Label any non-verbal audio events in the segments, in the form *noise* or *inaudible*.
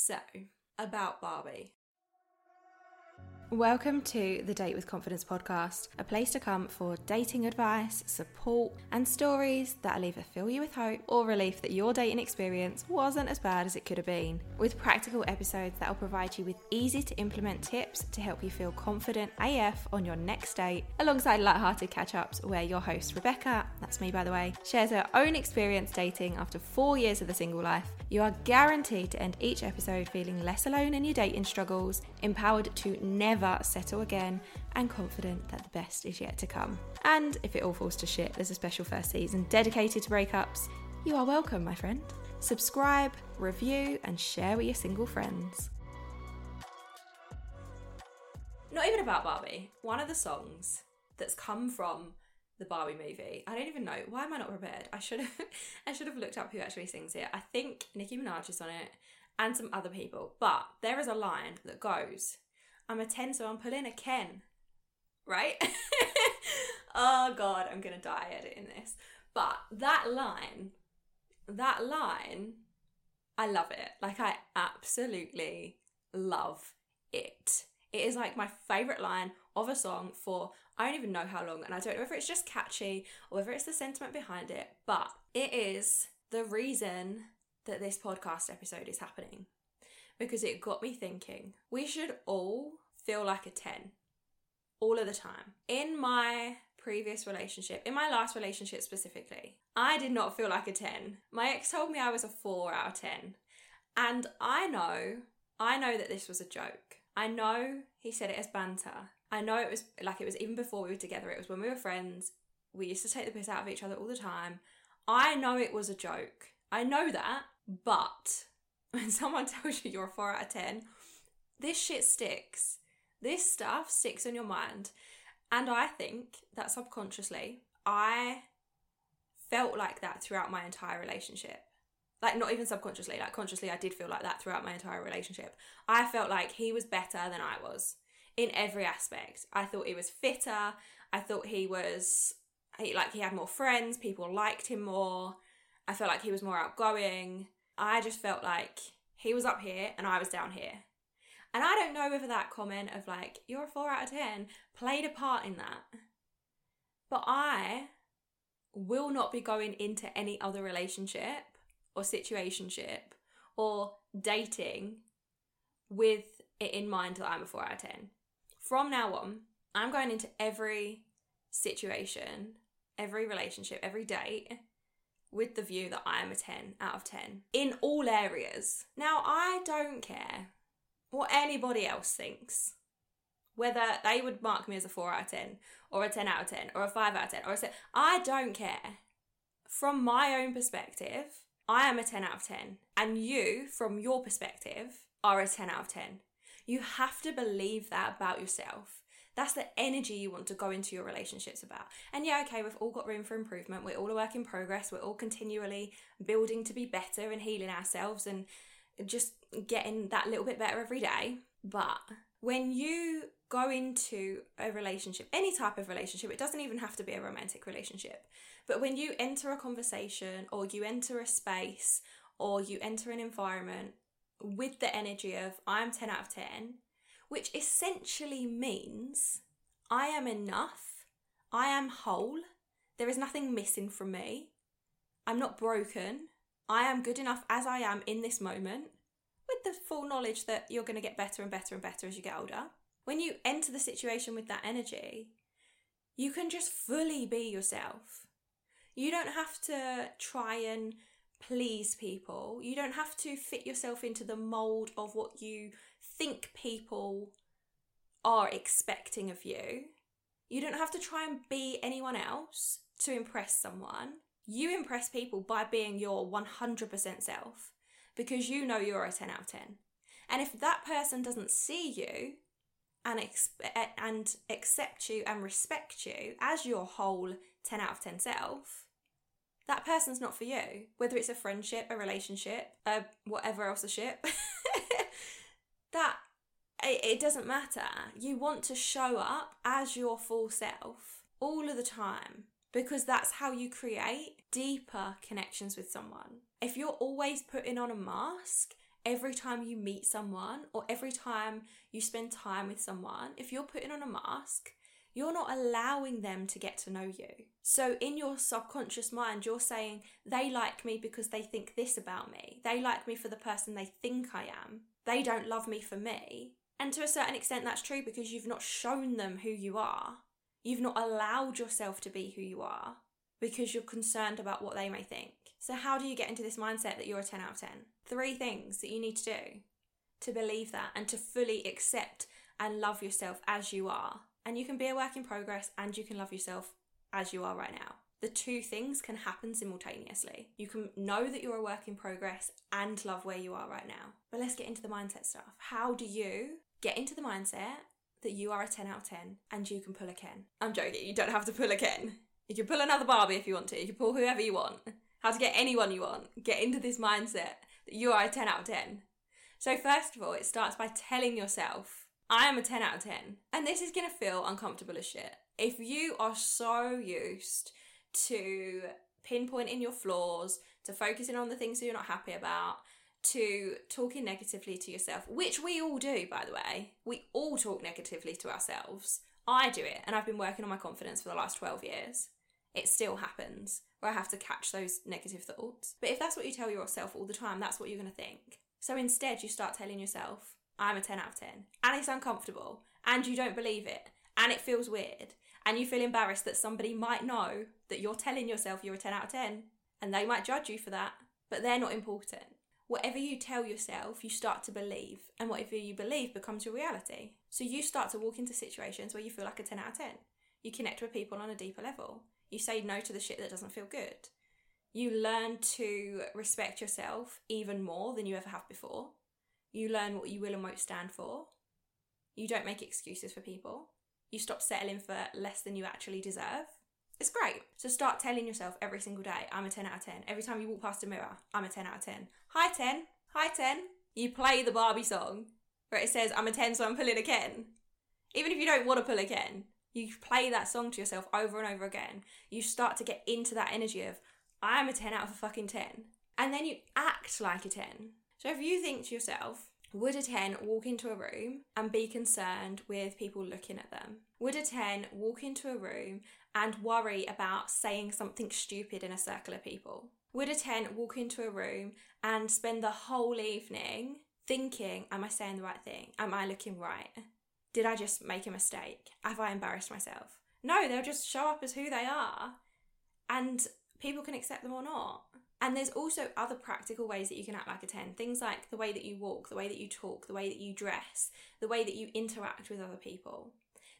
So, about Barbie. Welcome to the Date with Confidence podcast, a place to come for dating advice, support, and stories that'll either fill you with hope or relief that your dating experience wasn't as bad as it could have been. With practical episodes that'll provide you with easy to implement tips to help you feel confident AF on your next date, alongside light-hearted catch-ups where your host Rebecca, that's me by the way, shares her own experience dating after four years of the single life. You are guaranteed to end each episode feeling less alone in your dating struggles, empowered to never settle again, and confident that the best is yet to come. And if it all falls to shit, there's a special first season dedicated to breakups. You are welcome, my friend. Subscribe, review, and share with your single friends. Not even about Barbie. One of the songs that's come from the Barbie movie. I don't even know. Why am I not prepared? I should have *laughs* I should have looked up who actually sings it. I think Nicki Minaj is on it and some other people. But there is a line that goes, I'm a 10, so I'm pulling a Ken. Right? *laughs* oh god, I'm gonna die editing this. But that line, that line, I love it. Like I absolutely love it. It is like my favourite line of a song for I don't even know how long, and I don't know if it's just catchy or whether it's the sentiment behind it, but it is the reason that this podcast episode is happening because it got me thinking we should all feel like a 10 all of the time. In my previous relationship, in my last relationship specifically, I did not feel like a 10. My ex told me I was a 4 out of 10. And I know, I know that this was a joke. I know he said it as banter. I know it was like it was even before we were together, it was when we were friends. We used to take the piss out of each other all the time. I know it was a joke. I know that, but *laughs* when someone tells you you're a 4 out of 10, this shit sticks. This stuff sticks in your mind. And I think that subconsciously, I felt like that throughout my entire relationship. Like, not even subconsciously, like, consciously, I did feel like that throughout my entire relationship. I felt like he was better than I was in every aspect. I thought he was fitter. I thought he was, he, like, he had more friends. People liked him more. I felt like he was more outgoing. I just felt like he was up here and I was down here. And I don't know whether that comment of like, you're a four out of 10 played a part in that. But I will not be going into any other relationship or situationship or dating with it in mind that I'm a 4 out of 10. From now on, I'm going into every situation, every relationship, every date with the view that I am a 10 out of 10 in all areas. Now, I don't care what anybody else thinks. Whether they would mark me as a 4 out of 10, or a 10 out of 10, or a 5 out of 10, or a 6. I don't care. From my own perspective, I am a 10 out of 10. And you, from your perspective, are a 10 out of 10. You have to believe that about yourself. That's the energy you want to go into your relationships about. And yeah, okay, we've all got room for improvement. We're all a work in progress. We're all continually building to be better and healing ourselves and just getting that little bit better every day. But when you go into a relationship, any type of relationship, it doesn't even have to be a romantic relationship, but when you enter a conversation or you enter a space or you enter an environment with the energy of I'm 10 out of 10, which essentially means I am enough, I am whole, there is nothing missing from me, I'm not broken, I am good enough as I am in this moment, with the full knowledge that you're going to get better and better and better as you get older. When you enter the situation with that energy, you can just fully be yourself. You don't have to try and please people. You don't have to fit yourself into the mold of what you think people are expecting of you. You don't have to try and be anyone else to impress someone. You impress people by being your 100% self because you know you're a 10 out of 10. And if that person doesn't see you and, eh, and accept you and respect you as your whole 10 out of 10 self, that person's not for you. Whether it's a friendship, a relationship, a whatever else a ship, *laughs* that it, it doesn't matter. You want to show up as your full self all of the time because that's how you create deeper connections with someone. If you're always putting on a mask every time you meet someone or every time you spend time with someone, if you're putting on a mask, you're not allowing them to get to know you. So, in your subconscious mind, you're saying, they like me because they think this about me. They like me for the person they think I am. They don't love me for me. And to a certain extent, that's true because you've not shown them who you are. You've not allowed yourself to be who you are because you're concerned about what they may think. So, how do you get into this mindset that you're a 10 out of 10? Three things that you need to do to believe that and to fully accept and love yourself as you are. And you can be a work in progress and you can love yourself as you are right now. The two things can happen simultaneously. You can know that you're a work in progress and love where you are right now. But let's get into the mindset stuff. How do you get into the mindset that you are a 10 out of 10 and you can pull a Ken? I'm joking, you don't have to pull a Ken. You can pull another Barbie if you want to. You can pull whoever you want. How to get anyone you want. Get into this mindset that you are a 10 out of 10. So, first of all, it starts by telling yourself, I am a 10 out of 10. And this is to feel uncomfortable as shit. If you are so used to pinpointing your flaws, to focusing on the things that you're not happy about, to talking negatively to yourself, which we all do, by the way. We all talk negatively to ourselves. I do it, and I've been working on my confidence for the last 12 years it still happens where I have to catch those negative thoughts. But if that's what you tell yourself all the time, that's what you're going to think. So instead, you start telling yourself, I'm a 10 out of 10. And it's uncomfortable. And you don't believe it. And it feels weird. And you feel embarrassed that somebody might know that you're telling yourself you're a 10 out of 10. And they might judge you for that. But they're not important. Whatever you tell yourself, you start to believe. And whatever you believe becomes your reality. So you start to walk into situations where you feel like a 10 out of 10. You connect with people on a deeper level. You say no to the shit that doesn't feel good. You learn to respect yourself even more than you ever have before. You learn what you will and won't stand for. You don't make excuses for people. You stop settling for less than you actually deserve. It's great. So start telling yourself every single day, I'm a 10 out of 10. Every time you walk past a mirror, I'm a 10 out of 10. Hi 10. Hi 10. You play the Barbie song where it says, I'm a 10, so I'm pulling a Ken. Even if you don't want to pull a Ken, you play that song to yourself over and over again. You start to get into that energy of, I'm a 10 out of a fucking 10. And then you act like a 10. So if you think to yourself, would a 10 walk into a room and be concerned with people looking at them? Would a 10 walk into a room and worry about saying something stupid in a circle of people? Would a 10 walk into a room and spend the whole evening thinking, Am I saying the right thing? Am I looking right? did I just make a mistake? Have I embarrassed myself? No, they'll just show up as who they are and people can accept them or not. And there's also other practical ways that you can act like a 10. Things like the way that you walk, the way that you talk, the way that you dress, the way that you interact with other people.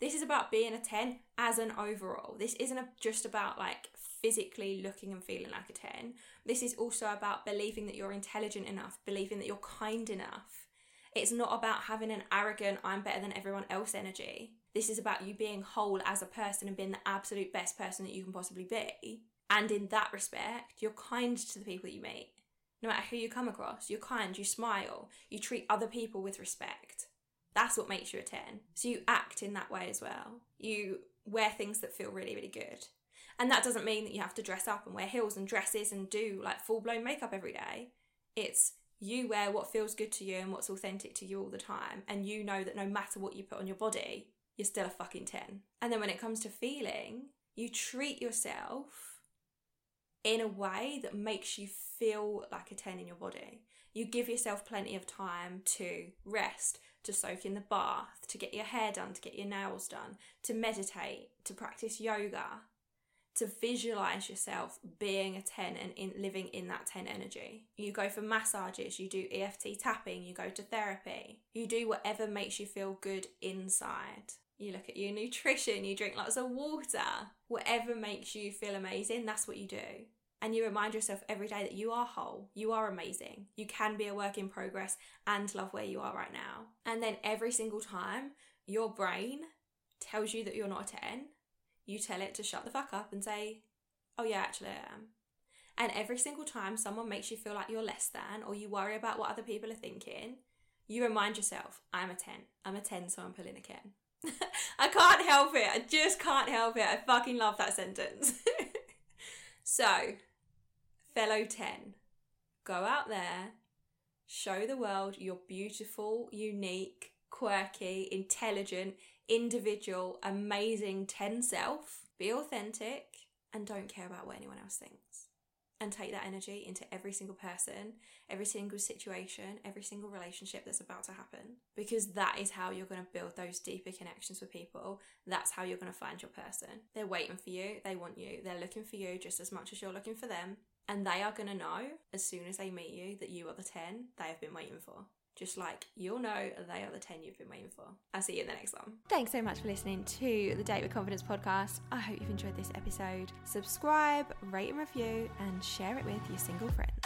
This is about being a 10 as an overall. This isn't just about like physically looking and feeling like a 10. This is also about believing that you're intelligent enough, believing that you're kind enough, it's not about having an arrogant, I'm better than everyone else energy. This is about you being whole as a person and being the absolute best person that you can possibly be. And in that respect, you're kind to the people you meet. No matter who you come across, you're kind, you smile, you treat other people with respect. That's what makes you a 10. So you act in that way as well. You wear things that feel really, really good. And that doesn't mean that you have to dress up and wear heels and dresses and do like full blown makeup every day. It's you wear what feels good to you and what's authentic to you all the time. And you know that no matter what you put on your body, you're still a fucking 10. And then when it comes to feeling, you treat yourself in a way that makes you feel like a 10 in your body. You give yourself plenty of time to rest, to soak in the bath, to get your hair done, to get your nails done, to meditate, to practice yoga, to visualize yourself being a 10 and in, living in that 10 energy. You go for massages, you do EFT tapping, you go to therapy, you do whatever makes you feel good inside. You look at your *laughs* nutrition, you drink lots of water. Whatever makes you feel amazing, that's what you do. And you remind yourself every day that you are whole, you are amazing, you can be a work in progress and love where you are right now. And then every single time your brain tells you that you're not a 10, you tell it to shut the fuck up and say, oh yeah, actually I am. And every single time someone makes you feel like you're less than or you worry about what other people are thinking, you remind yourself, I'm a 10. I'm a 10, so I'm pulling a Ken. *laughs* I can't help it. I just can't help it. I fucking love that sentence. *laughs* so, fellow 10, go out there, Show the world your beautiful, unique, quirky, intelligent, individual, amazing 10 self. Be authentic and don't care about what anyone else thinks. And take that energy into every single person, every single situation, every single relationship that's about to happen. Because that is how you're going to build those deeper connections with people. That's how you're going to find your person. They're waiting for you, they want you, they're looking for you just as much as you're looking for them. And they are going to know as soon as they meet you that you are the 10 they have been waiting for. Just like you'll know they are the 10 you've been waiting for. I'll see you in the next one. Thanks so much for listening to the Date with Confidence podcast. I hope you've enjoyed this episode. Subscribe, rate and review, and share it with your single friends.